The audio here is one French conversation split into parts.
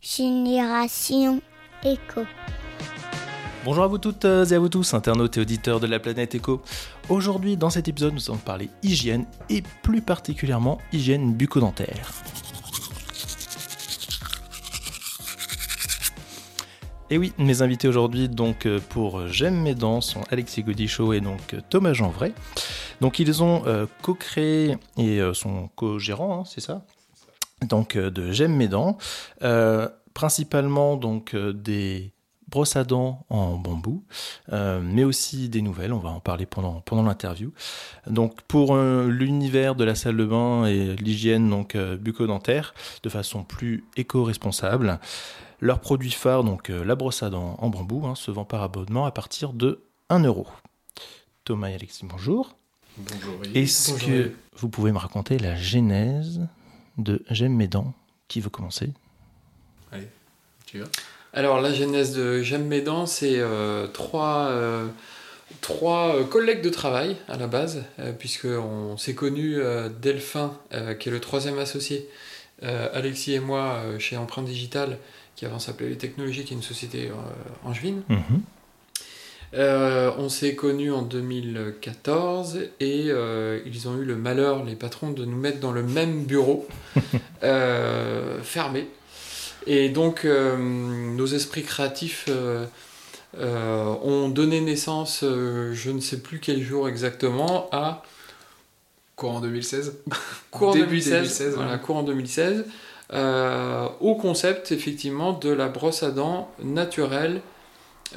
Génération Éco. Bonjour à vous toutes et à vous tous, internautes et auditeurs de la planète Éco. Aujourd'hui, dans cet épisode, nous allons parler hygiène et plus particulièrement hygiène bucco-dentaire. Et oui, mes invités aujourd'hui, donc euh, pour J'aime mes dents, sont Alexis Godichaud et donc Thomas Jeanvray. Donc ils ont euh, co-créé et euh, sont co-gérants, hein, c'est ça? Donc de J'aime mes dents, principalement donc des brosses à dents en bambou, mais aussi des nouvelles, on va en parler pendant, pendant l'interview. Donc pour l'univers de la salle de bain et l'hygiène donc bucco-dentaire de façon plus éco-responsable. Leur produit phare, donc euh, la brosse à dents en bambou, hein, se vend par abonnement à partir de 1 euro. Thomas et Alexis, bonjour. Bonjour. Est-ce que vous pouvez me raconter la genèse de J'aime mes dents Qui veut commencer? Allez, tu vas. Alors la genèse de J'aime mes dents, c'est euh, trois, euh, trois collègues de travail à la base, puisqu'on s'est connus Delphin, qui est le troisième associé, Alexis et moi chez Empreinte Digitale, qui avant s'appelait Les Technologies, qui est une société euh, angevine. Mhm. Euh, on s'est connus en 2014 et euh, ils ont eu le malheur, les patrons, de nous mettre dans le même bureau, fermé. Et donc nos esprits créatifs ont donné naissance, je ne sais plus quel jour exactement, à... Courant 2016 Courant Début 2016, 2016, voilà, ouais. courant 2016. Euh, au concept effectivement de la brosse à dents naturelle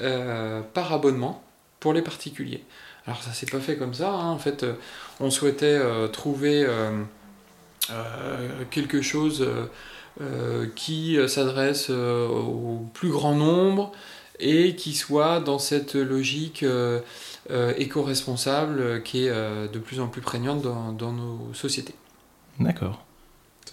euh, par abonnement pour les particuliers. Alors ça s'est pas fait comme ça, hein. en fait euh, on souhaitait euh, trouver quelque chose qui s'adresse au plus grand nombre et qui soit dans cette logique éco-responsable qui est de plus en plus prégnante dans nos sociétés. D'accord.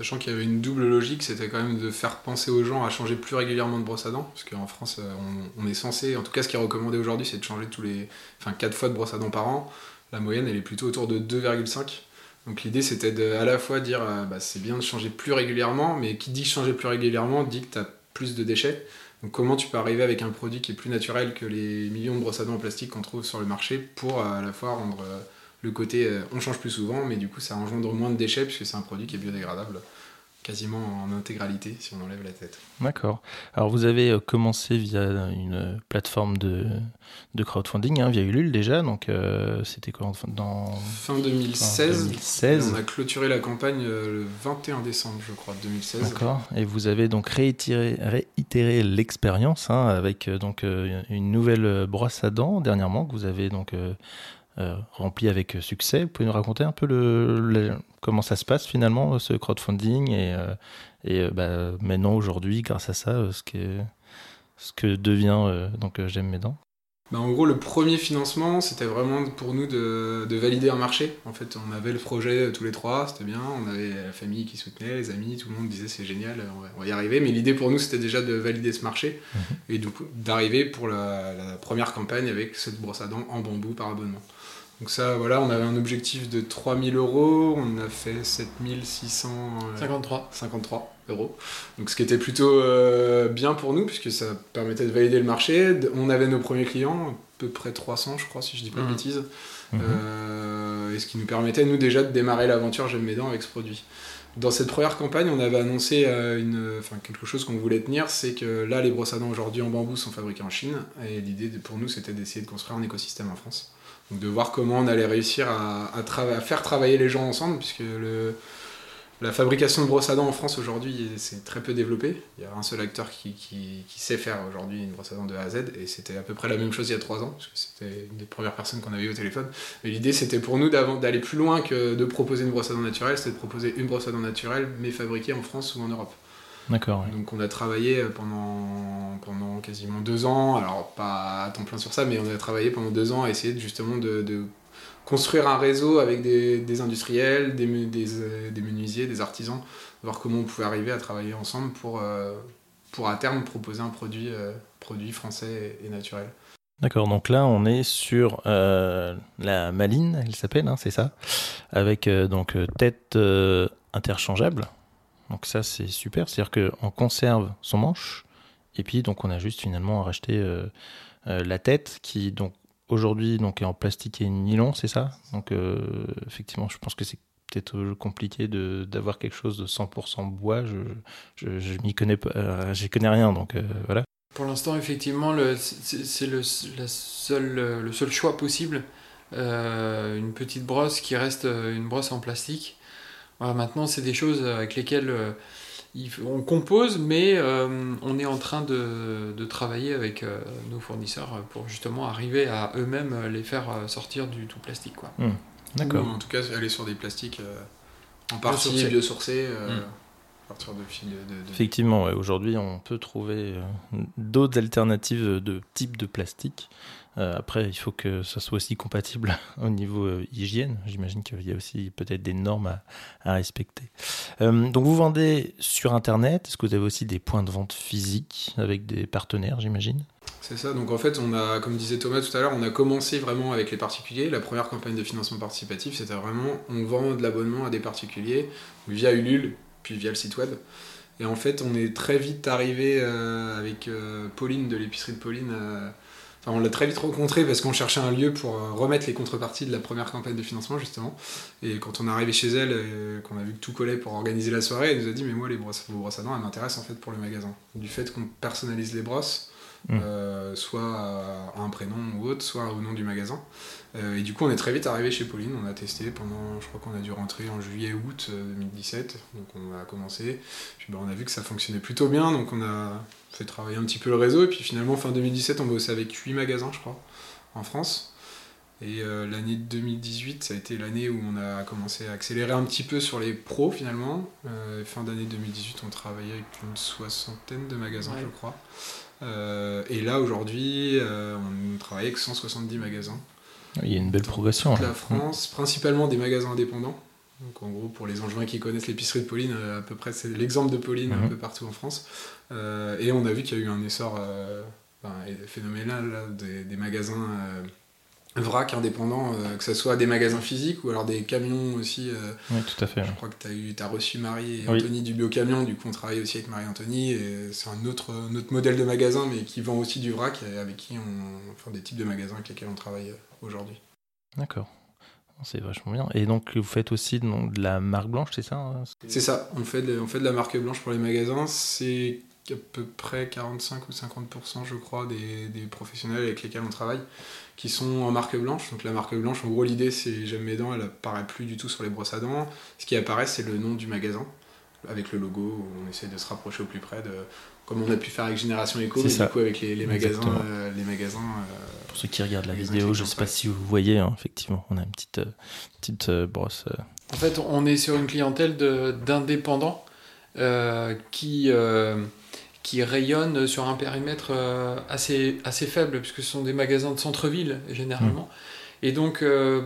Sachant qu'il y avait une double logique, c'était quand même de faire penser aux gens à changer plus régulièrement de brosse à dents, parce qu'en France, euh, on, est censé, en tout cas ce qui est recommandé aujourd'hui, c'est de changer tous les, enfin 4 fois de brosse à dents par an. La moyenne, elle est plutôt autour de 2,5. Donc l'idée, c'était de à la fois dire, euh, bah, c'est bien de changer plus régulièrement, mais qui dit changer plus régulièrement dit que tu as plus de déchets. Donc comment tu peux arriver avec un produit qui est plus naturel que les millions de brosses à dents en plastique qu'on trouve sur le marché pour euh, à la fois rendre le côté euh, on change plus souvent, mais du coup ça engendre moins de déchets puisque c'est un produit qui est biodégradable quasiment en intégralité si on enlève la tête. D'accord. Alors vous avez euh, commencé via une plateforme de, de crowdfunding, hein, via Ulule déjà, donc euh, c'était en- dans Fin 2016, 2016. et on a clôturé la campagne le 21 décembre je crois 2016. D'accord. Et vous avez donc réitéré, réitéré l'expérience hein, avec donc une nouvelle brosse à dents dernièrement que vous avez donc euh, euh, remplie avec succès. Vous pouvez nous raconter un peu le, comment ça se passe finalement ce crowdfunding et, euh, et euh, bah, maintenant aujourd'hui grâce à ça ce que ce que devient donc j'aime mes dents? Bah, en gros, le premier financement, c'était vraiment pour nous de, de valider un marché. En fait, on avait le projet euh, tous les trois, c'était bien. On avait la famille qui soutenait, les amis, tout le monde disait c'est génial, on va, on va y arriver. Mais l'idée pour nous, c'était déjà de valider ce marché et du coup d'arriver pour la, la première campagne avec cette brosse à dents en bambou par abonnement. Donc ça, voilà, on avait un objectif de 3000 euros, on a fait 7600... euh, 53. 53 euros. Donc ce qui était plutôt euh, bien pour nous, puisque ça permettait de valider le marché. On avait nos premiers clients, à peu près 300 je crois, si je dis pas de Mhm. bêtises. Mhm. Euh, et ce qui nous permettait, nous, déjà de démarrer l'aventure J'aime mes dents avec ce produit. Dans cette première campagne, on avait annoncé euh, une, enfin, quelque chose qu'on voulait tenir, c'est que là, les brosses à dents aujourd'hui en bambou sont fabriquées en Chine, et l'idée pour nous, c'était d'essayer de construire un écosystème en France. Donc de voir comment on allait réussir à, à faire travailler les gens ensemble, puisque le, la fabrication de brosses à dents en France aujourd'hui, c'est très peu développé. Il y a un seul acteur qui, qui- qui sait faire aujourd'hui une brosse à dents de A à Z, et c'était à peu près la même chose il y a trois ans, parce que c'était une des premières personnes qu'on avait eu au téléphone. Mais l'idée, c'était pour nous d'aller plus loin que de proposer une brosse à dents naturelle, c'était de proposer une brosse à dents naturelle, mais fabriquée en France ou en Europe. D'accord. Donc on a travaillé pendant, pendant quasiment deux ans, alors pas à temps plein sur ça, mais on a travaillé pendant deux ans à essayer de, justement de, de construire un réseau avec des, industriels, euh, des menuisiers, des artisans, voir comment on pouvait arriver à travailler ensemble pour, euh, pour à terme proposer un produit, euh, produit français et, naturel. D'accord, donc là on est sur la maline, elle s'appelle, hein, c'est ça, avec donc tête interchangeable, Donc ça c'est super, c'est-à-dire qu'on conserve son manche et puis donc on a juste finalement à racheter la tête qui donc aujourd'hui donc en plastique et nylon, c'est ça? Donc euh, effectivement, je pense que c'est peut-être compliqué de d'avoir quelque chose de 100% bois. Je je, je m'y connais pas, j'y connais rien donc voilà. Pour l'instant, effectivement, c'est le, la le seul choix possible. une petite brosse qui reste une brosse en plastique. Voilà, maintenant, c'est des choses avec lesquelles on compose, mais euh, on est en train de, travailler avec euh, nos fournisseurs pour justement arriver à eux-mêmes les faire euh, sortir du tout plastique. Quoi. Hmm. D'accord. en tout cas, aller sur des plastiques en partie biosourcés. Hmm. Effectivement, aujourd'hui, on peut trouver d'autres alternatives de type de plastique euh, après, il faut que ça soit aussi compatible au niveau euh, hygiène. J'imagine qu'il y a aussi peut-être des normes à, respecter. Euh, donc, vous vendez sur Internet. Est-ce que vous avez aussi des points de vente physiques avec des partenaires, j'imagine? C'est ça, donc en fait, on a, comme disait Thomas tout à l'heure, on a commencé vraiment avec les particuliers. La première campagne de financement participatif, c'était vraiment on vend de l'abonnement à des particuliers via Ulule, puis via le site web. Et en fait, on est très vite arrivé avec Pauline de l'épicerie de Pauline on l'a très vite rencontré parce qu'on cherchait un lieu pour euh, remettre les contreparties de la première campagne de financement, justement. Et quand on est arrivé chez elle, euh, qu'on a vu que tout collait pour organiser la soirée, elle nous a dit Mais moi, les brosses, vos brosses à dents, elles m'intéressent en fait pour le magasin. Du fait qu'on personnalise les brosses, mmh. euh, soit à un prénom ou autre, soit au nom du magasin. Euh, et du coup, on est très vite arrivé chez Pauline. On a testé pendant, je crois qu'on a dû rentrer en juillet-août 2017. Euh, donc on a commencé. Puis bah, on a vu que ça fonctionnait plutôt bien. Donc on a fait travailler un petit peu le réseau. Et puis finalement, fin 2017, on bossait avec 8 magasins, je crois, en France. Et euh, l'année 2018, ça a été l'année où on a commencé à accélérer un petit peu sur les pros finalement. fin d'année 2018, on travaillait avec une soixantaine de magasins, je crois. Et là, aujourd'hui, on travaille avec 170 magasins. Il y a une belle progression. Toute la France, principalement des magasins indépendants. Donc en gros, pour les Angevins qui connaissent l'épicerie de Pauline, euh, à peu près c'est l'exemple de Pauline un mhm. peu partout en France. Euh, et on a vu qu'il y a eu un essor euh, phénoménal des, magasins vrac indépendants, que ce soit des magasins physiques ou alors des camions aussi. oui, tout à fait. Je crois que tu as, as, reçu Marie et Anthony du Biocamion, du coup on travaille aussi avec Marie et c'est un autre, autre modèle de magasin, mais qui vend aussi du vrac, et avec qui on. Enfin, des types de magasins avec lesquels on travaille aujourd'hui. D'accord. C'est vachement bien. Et donc, vous faites aussi de la marque blanche, c'est ça hein? C'est ça. On fait, de, on fait de la marque blanche pour les magasins. C'est à peu près 45 ou 50%, je crois, des, des, professionnels avec lesquels on travaille qui sont en marque blanche. Donc, la marque blanche, en gros, l'idée, c'est J'aime mes dents, elle apparaît plus du tout sur les brosses à dents. Ce qui apparaît, c'est le nom du magasin avec le logo. On essaie de se rapprocher au plus près de comme on a pu faire avec Génération Eco, mais du coup avec les, magasins. Euh, les magasins euh, Pour ceux qui regardent la vidéo, je ne sais pas si vous voyez, hein, effectivement, on a une petite, euh, petite brosse. En fait, on est sur une clientèle d'indépendants qui, qui rayonnent sur un périmètre assez, assez faible, puisque ce sont des magasins de centre-ville, généralement. Mmh. Et donc,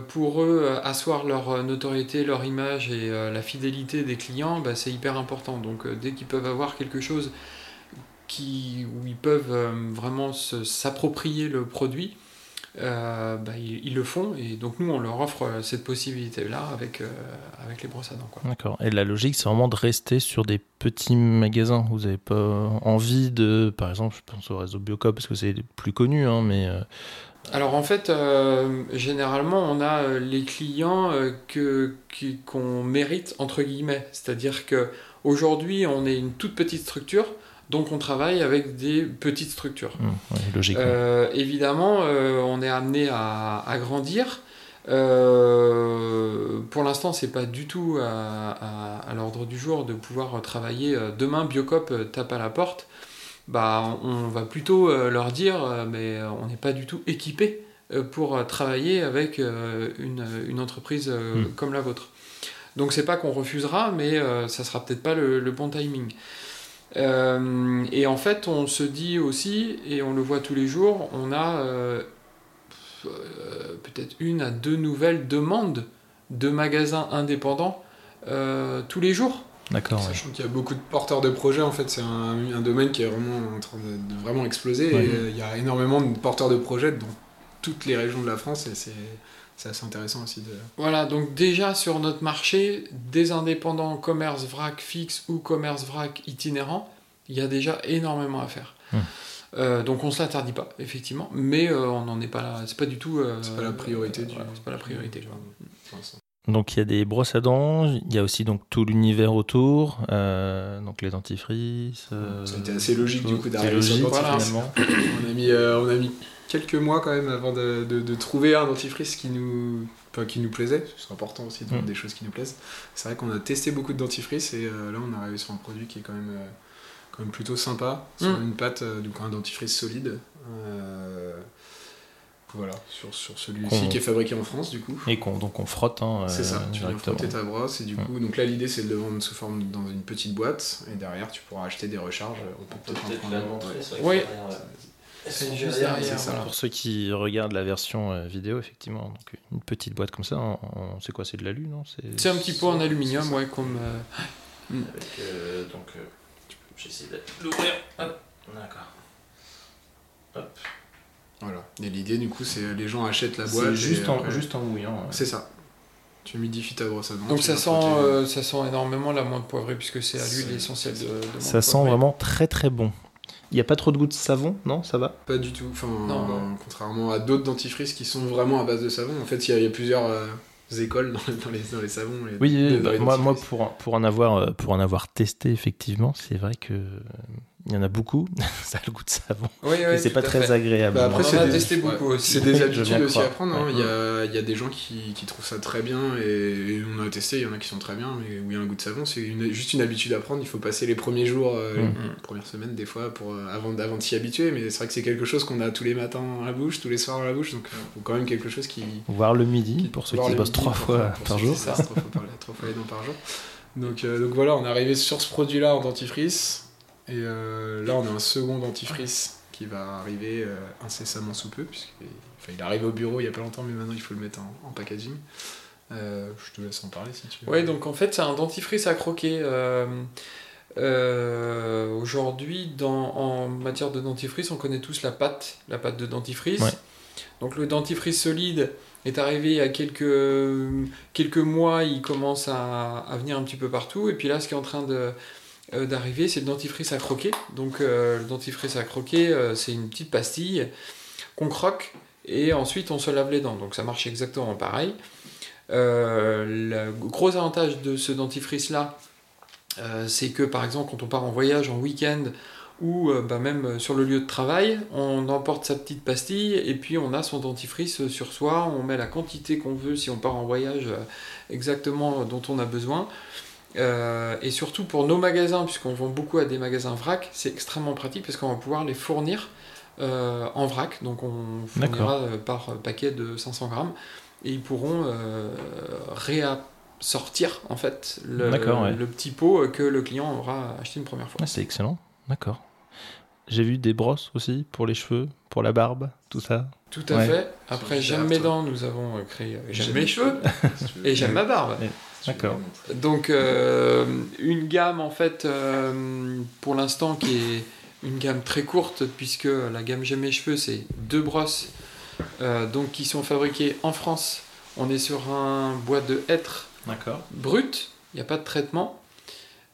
pour eux, asseoir leur notoriété, leur image et la fidélité des clients, bah, c'est hyper important. Donc, dès qu'ils peuvent avoir quelque chose qui, où ils peuvent euh, vraiment s'approprier le produit, euh, bah, ils, le font et donc nous on leur offre euh, cette possibilité là avec, avec les brosses à dents. D'accord. Et la logique c'est vraiment de rester sur des petits magasins. Vous n'avez pas envie de, par exemple, je pense au réseau Biocop parce que c'est plus connu, hein, mais. Alors en fait, généralement on a les clients que qu'on mérite entre guillemets, c'est-à-dire que aujourd'hui on est une toute petite structure. Donc on travaille avec des petites structures. Mmh, euh, évidemment, euh, on est amené à, grandir. Euh, pour l'instant, c'est pas du tout à, l'ordre du jour de pouvoir travailler. Demain, Biocop tape à la porte. Bah, on va plutôt leur dire, mais on n'est pas du tout équipé pour travailler avec une, entreprise mmh. comme la vôtre. Donc c'est pas qu'on refusera, mais ça sera peut-être pas le bon timing. Euh, et en fait, on se dit aussi, et on le voit tous les jours, on a euh, euh, peut-être une à deux nouvelles demandes de magasins indépendants tous les jours. D'accord. Sachant qu'il y a beaucoup de porteurs de projets, en fait, c'est un, domaine qui est vraiment en train de, vraiment exploser. il y a énormément de porteurs de projets dans toutes les régions de la France et c'est c'est assez intéressant aussi de. Voilà, donc déjà sur notre marché, des indépendants commerce vrac fixe ou commerce vrac itinérant, il y a déjà énormément à faire. Hmm. Euh, donc on se l'interdit pas, effectivement, mais euh, on n'en est pas là. C'est pas du tout. euh, C'est pas la priorité du. voilà, c'est pas la priorité. Donc il y a des brosses à dents, il y a aussi donc tout l'univers autour, euh, donc les dentifrices. euh, Ça a été assez logique, du coup, d'arriver sur le dentifrice. finalement. on, a mis, euh, on a mis quelques mois quand même avant de, de- de trouver un dentifrice qui nous, enfin, qui nous plaisait. C'est important aussi de vendre Mm. des choses qui nous plaisent. C'est vrai qu'on a testé beaucoup de dentifrices et euh, là on est arrivé sur un produit qui est quand même, euh, quand même plutôt sympa. Sur Mm. une pâte, euh, donc un dentifrice solide. Euh, voilà, sur, sur celui-ci qui est fabriqué en France du coup. Et qu'on donc on frotte hein, euh, C'est ça, tu viens frotter ta brosse et du Mm. coup, donc là l'idée c'est de le vendre sous forme dans une petite boîte et derrière tu pourras acheter des recharges. On peut peut-être en prendre. Oui. C'est juste juste derrière, derrière, ça. voilà. Pour ceux qui regardent la version euh, vidéo, effectivement, donc une petite boîte comme ça, en- en- c'est quoi C'est de l'alu, non? C'est un petit pot en aluminium, ouais, comme. euh, Avec, euh, donc, euh, j'essaie de l'ouvrir. Hop, d'accord. Hop. Voilà. Et l'idée, du coup, c'est les gens achètent la boîte. Juste, en, juste en mouillant. ouais. C'est ça. Tu humidifies ta brosse à dents. Donc ça sent, euh, ça sent énormément la menthe poivrée puisque c'est à l'huile essentielle de, de Ça sent poivrée. vraiment très très bon. Il n'y a pas trop de goût de savon, non Ça va? Pas du tout. Enfin, Non, non. contrairement à d'autres dentifrices qui sont vraiment à base de savon. En fait, il y, a- il y a plusieurs euh, écoles dans, dans les, dans les savons. les- Oui, bah, moi, moi pour, pour, en avoir, euh, pour en avoir testé, effectivement, c'est vrai que euh, il y en a beaucoup. ça a le goût de savon. Oui, oui, et c'est pas à très fait. agréable. Bah, après, On a des- testé beaucoup aussi. C'est des habitudes aussi à prendre. hein. Ouais. Il, y a, il y a des gens qui, qui trouvent ça très bien et, et on a testé. Il y en a qui sont très bien, mais où il y a un goût de savon, c'est une- juste une habitude à prendre. Il faut passer les premiers jours, euh, Mm. les premières semaines des fois, pour, euh, avant, avant de s'y habituer. Mais c'est vrai que c'est quelque chose qu'on a tous les matins dans la bouche, tous les soirs dans la bouche. Donc, euh, faut quand même quelque chose qui. Voir le midi, qui- pour ceux qui le bossent midi, trois pour- fois pour par ceux jour. qui bossent Trois fois, par- trois fois les dents par jour. Donc, euh, donc voilà, on est arrivé sur ce produit-là en dentifrice. Et euh, là, on a un second dentifrice qui va arriver euh, incessamment sous peu, puisqu'il enfin, il est arrivé au bureau il y a pas longtemps, mais maintenant il faut le mettre en, en packaging. Euh, je te laisse en parler si tu veux. Oui, donc en fait, c'est un dentifrice à croquer. euh, euh, Aujourd'hui, en matière de dentifrice, on connaît tous la pâte, la pâte de dentifrice. Ouais. Donc le dentifrice solide est arrivé il y a quelques, quelques mois, il commence à, à venir un petit peu partout. Et puis là, ce qui est en train de euh, d'arriver, c'est le dentifrice à croquer. Donc euh, le dentifrice à croquer, euh, c'est une petite pastille qu'on croque et ensuite on se lave les dents. Donc ça marche exactement pareil. Le gros avantage de ce dentifrice-là, c'est que par exemple quand on part en voyage, en week-end, ou bah, même sur le lieu de travail, on emporte sa petite pastille et puis on a son dentifrice sur soi, on met la quantité qu'on veut si on part en voyage exactement dont on a besoin. Euh, et surtout pour nos magasins, puisqu'on vend beaucoup à des magasins vrac, c'est extrêmement pratique parce qu'on va pouvoir les fournir euh, en vrac. Donc on fournira euh, par paquet de 500 grammes et ils pourront euh, réassortir en fait le, D'accord, ouais. le petit pot que le client aura acheté une première fois. Ah, c'est excellent, d'accord. J'ai vu des brosses aussi pour les cheveux, pour la barbe, tout ça. Tout à Ouais. fait. Après, j'aime mes dents, nous avons créé J'aime mes cheveux et j'aime ma barbe. D'accord. Donc, euh, une gamme en fait, euh, pour l'instant, qui est une gamme très courte, puisque la gamme J'aime mes cheveux, c'est deux brosses euh, donc, qui sont fabriquées en France. On est sur un bois de hêtre D'accord. brut, il n'y a pas de traitement.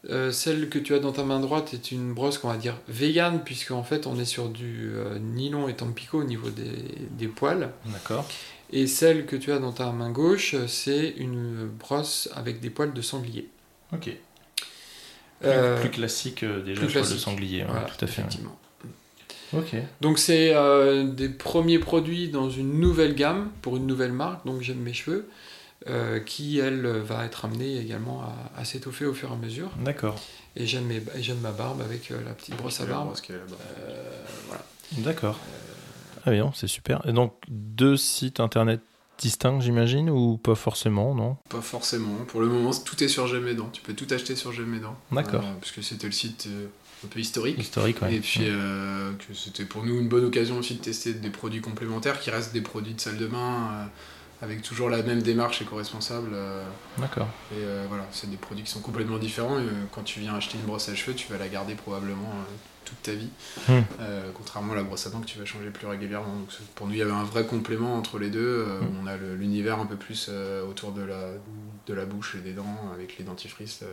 Euh, celle que tu as dans ta main droite est une brosse qu'on va dire vegan, puisque en fait on est sur du euh, nylon et tampico au niveau des, des poils. D'accord. Et celle que tu as dans ta main gauche, c'est une brosse avec des poils de sanglier. Ok. Plus, Euh, plus classique euh, déjà plus classique. sanglier, ouais, voilà, tout à fait. ouais. effectivement. Ok. Donc c'est euh, des premiers produits dans une nouvelle gamme pour une nouvelle marque, donc j'aime mes cheveux, euh, qui elle va être amenée également à, à s'étoffer au fur et à mesure. D'accord. Et j'aime mes- et j'aime ma barbe avec euh, la petite brosse à barbe. Euh, voilà. D'accord. Ah bien, c'est super. Et donc deux sites internet distincts, j'imagine, ou pas forcément, non? Pas forcément. Pour le moment, tout est sur dents. Tu peux tout acheter sur dents. D'accord. Euh, parce que c'était le site euh, un peu historique. Historique, ouais. Et puis euh, que c'était pour nous une bonne occasion aussi de tester des produits complémentaires qui restent des produits de salle de bain avec toujours la même démarche éco-responsable. D'accord. Et voilà, c'est des produits qui sont complètement différents. Et, quand tu viens acheter une brosse à cheveux, tu vas la garder probablement toute ta vie, hmm. contrairement à la brosse à dents que tu vas changer plus régulièrement. Donc, pour nous, il y avait un vrai complément entre les deux. Hmm. On a l'univers un peu plus autour de la, de la bouche et des dents, avec les dentifrices,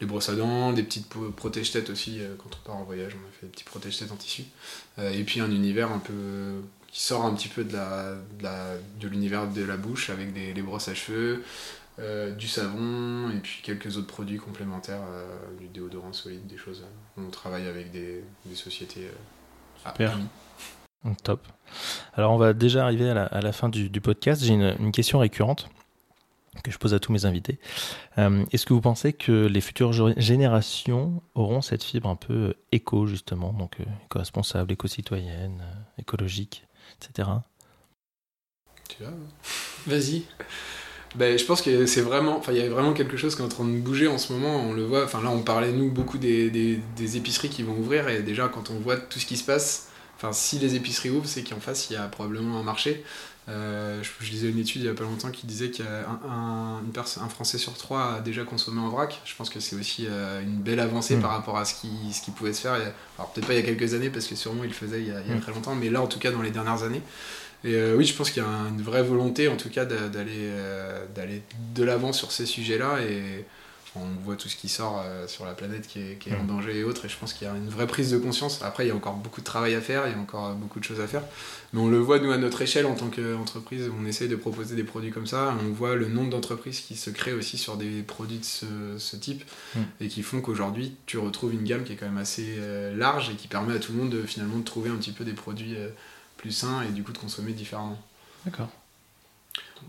les brosses à dents, des petites protège-têtes aussi, quand on part en voyage, on a fait des petits protège-têtes en tissu. et puis un univers un peu qui sort un petit peu de la, de l'univers de, la bouche avec des, brosses à cheveux, euh, du savon et puis quelques autres produits complémentaires, euh, du déodorant solide, des choses. Euh, on travaille avec des, sociétés. Super. Top. Alors on va déjà arriver à la, fin du, podcast. J'ai une, question récurrente que je pose à tous mes invités. Est-ce que vous pensez que les futures générations auront cette fibre un peu éco, justement, donc éco-responsable, éco-citoyenne, écologique? Etc. Tu vois Vas-y. Ben, je pense que c'est vraiment, enfin, il y a vraiment quelque chose qui est en train de bouger en ce moment. On le voit. Enfin, là, on parlait nous beaucoup des, des, épiceries qui vont ouvrir et déjà quand on voit tout ce qui se passe, enfin, si les épiceries ouvrent, c'est qu'en face il y a probablement un marché. Euh, je, lisais une étude il n'y a pas longtemps qui disait qu'un un, un, Français sur trois a déjà consommé en vrac. Je pense que c'est aussi euh, une belle avancée mm. par rapport à ce qui, ce qui pouvait se faire. Alors peut-être pas il y a quelques années parce que sûrement il le faisait il y, a, mm. très longtemps, mais là en tout cas dans les dernières années. Et euh, oui, je pense qu'il y a une vraie volonté en tout cas d'aller d'aller de l'avant sur ces sujets-là et on voit tout ce qui sort euh, sur la planète qui est, en mm. danger et autres, et je pense qu'il y a une vraie prise de conscience. Après, il y a encore beaucoup de travail à faire, il y a encore beaucoup de choses à faire, mais on le voit, nous, à notre échelle, en tant qu'entreprise, on essaye de proposer des produits comme ça, on voit le nombre d'entreprises qui se créent aussi sur des produits de ce, type, mm. et qui font qu'aujourd'hui, tu retrouves une gamme qui est quand même assez euh, large, et qui permet à tout le monde de, finalement de trouver un petit peu des produits euh, plus sains, et du coup de consommer différemment. D'accord.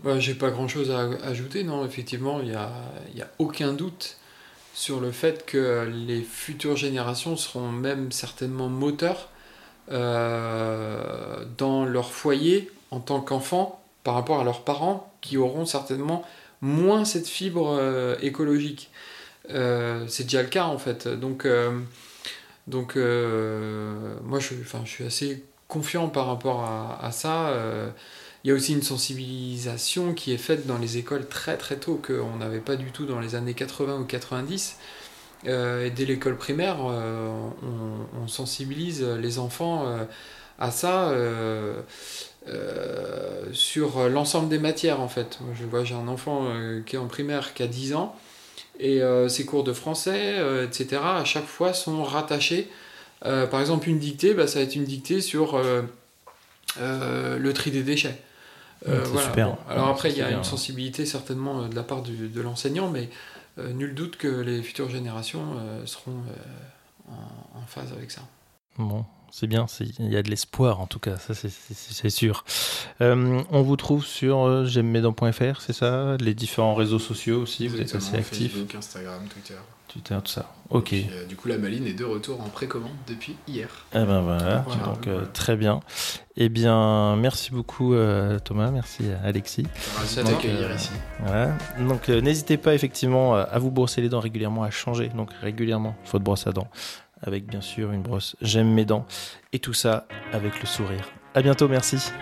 Bah, J'ai pas grand chose à ajouter, non, effectivement, il n'y a, y a aucun doute sur le fait que les futures générations seront même certainement moteurs euh, dans leur foyer en tant qu'enfants par rapport à leurs parents qui auront certainement moins cette fibre euh, écologique. Euh, c'est déjà le cas en fait. Donc, donc moi je, je suis assez confiant par rapport à, à ça. Il y a aussi une sensibilisation qui est faite dans les écoles très très tôt qu'on n'avait pas du tout dans les années 80 ou 90. Euh, et dès l'école primaire, euh, on, sensibilise les enfants euh, à ça sur l'ensemble des matières en fait. je vois, j'ai un enfant qui est en primaire qui a 10 ans et ses cours de français, etc., à chaque fois sont rattachés. par exemple, une dictée, bah, ça va être une dictée sur le tri des déchets. Euh, super. Alors après, il y a une sensibilité certainement euh, de la part de l'enseignant, mais euh, nul doute que les futures générations seront en, phase avec ça. Bon, c'est bien, il y a de l'espoir en tout cas, ça c'est sûr. on vous trouve sur j'aime-mes-dents.fr, c'est ça? Les différents réseaux sociaux aussi, vous êtes assez actifs? Facebook, Instagram, Twitter tout ça. Ok. Euh, du coup, la maline est de retour en précommande depuis hier. Eh ben voilà, donc euh, très bien. Eh bien, merci beaucoup euh, Thomas, merci Alexis. Merci de t'accueillir ici. Voilà. Donc n'hésitez pas effectivement à vous brosser les dents régulièrement, à changer. Donc régulièrement, faute brosse à dents, avec bien sûr une brosse J'aime mes dents et tout ça avec le sourire. À bientôt, merci.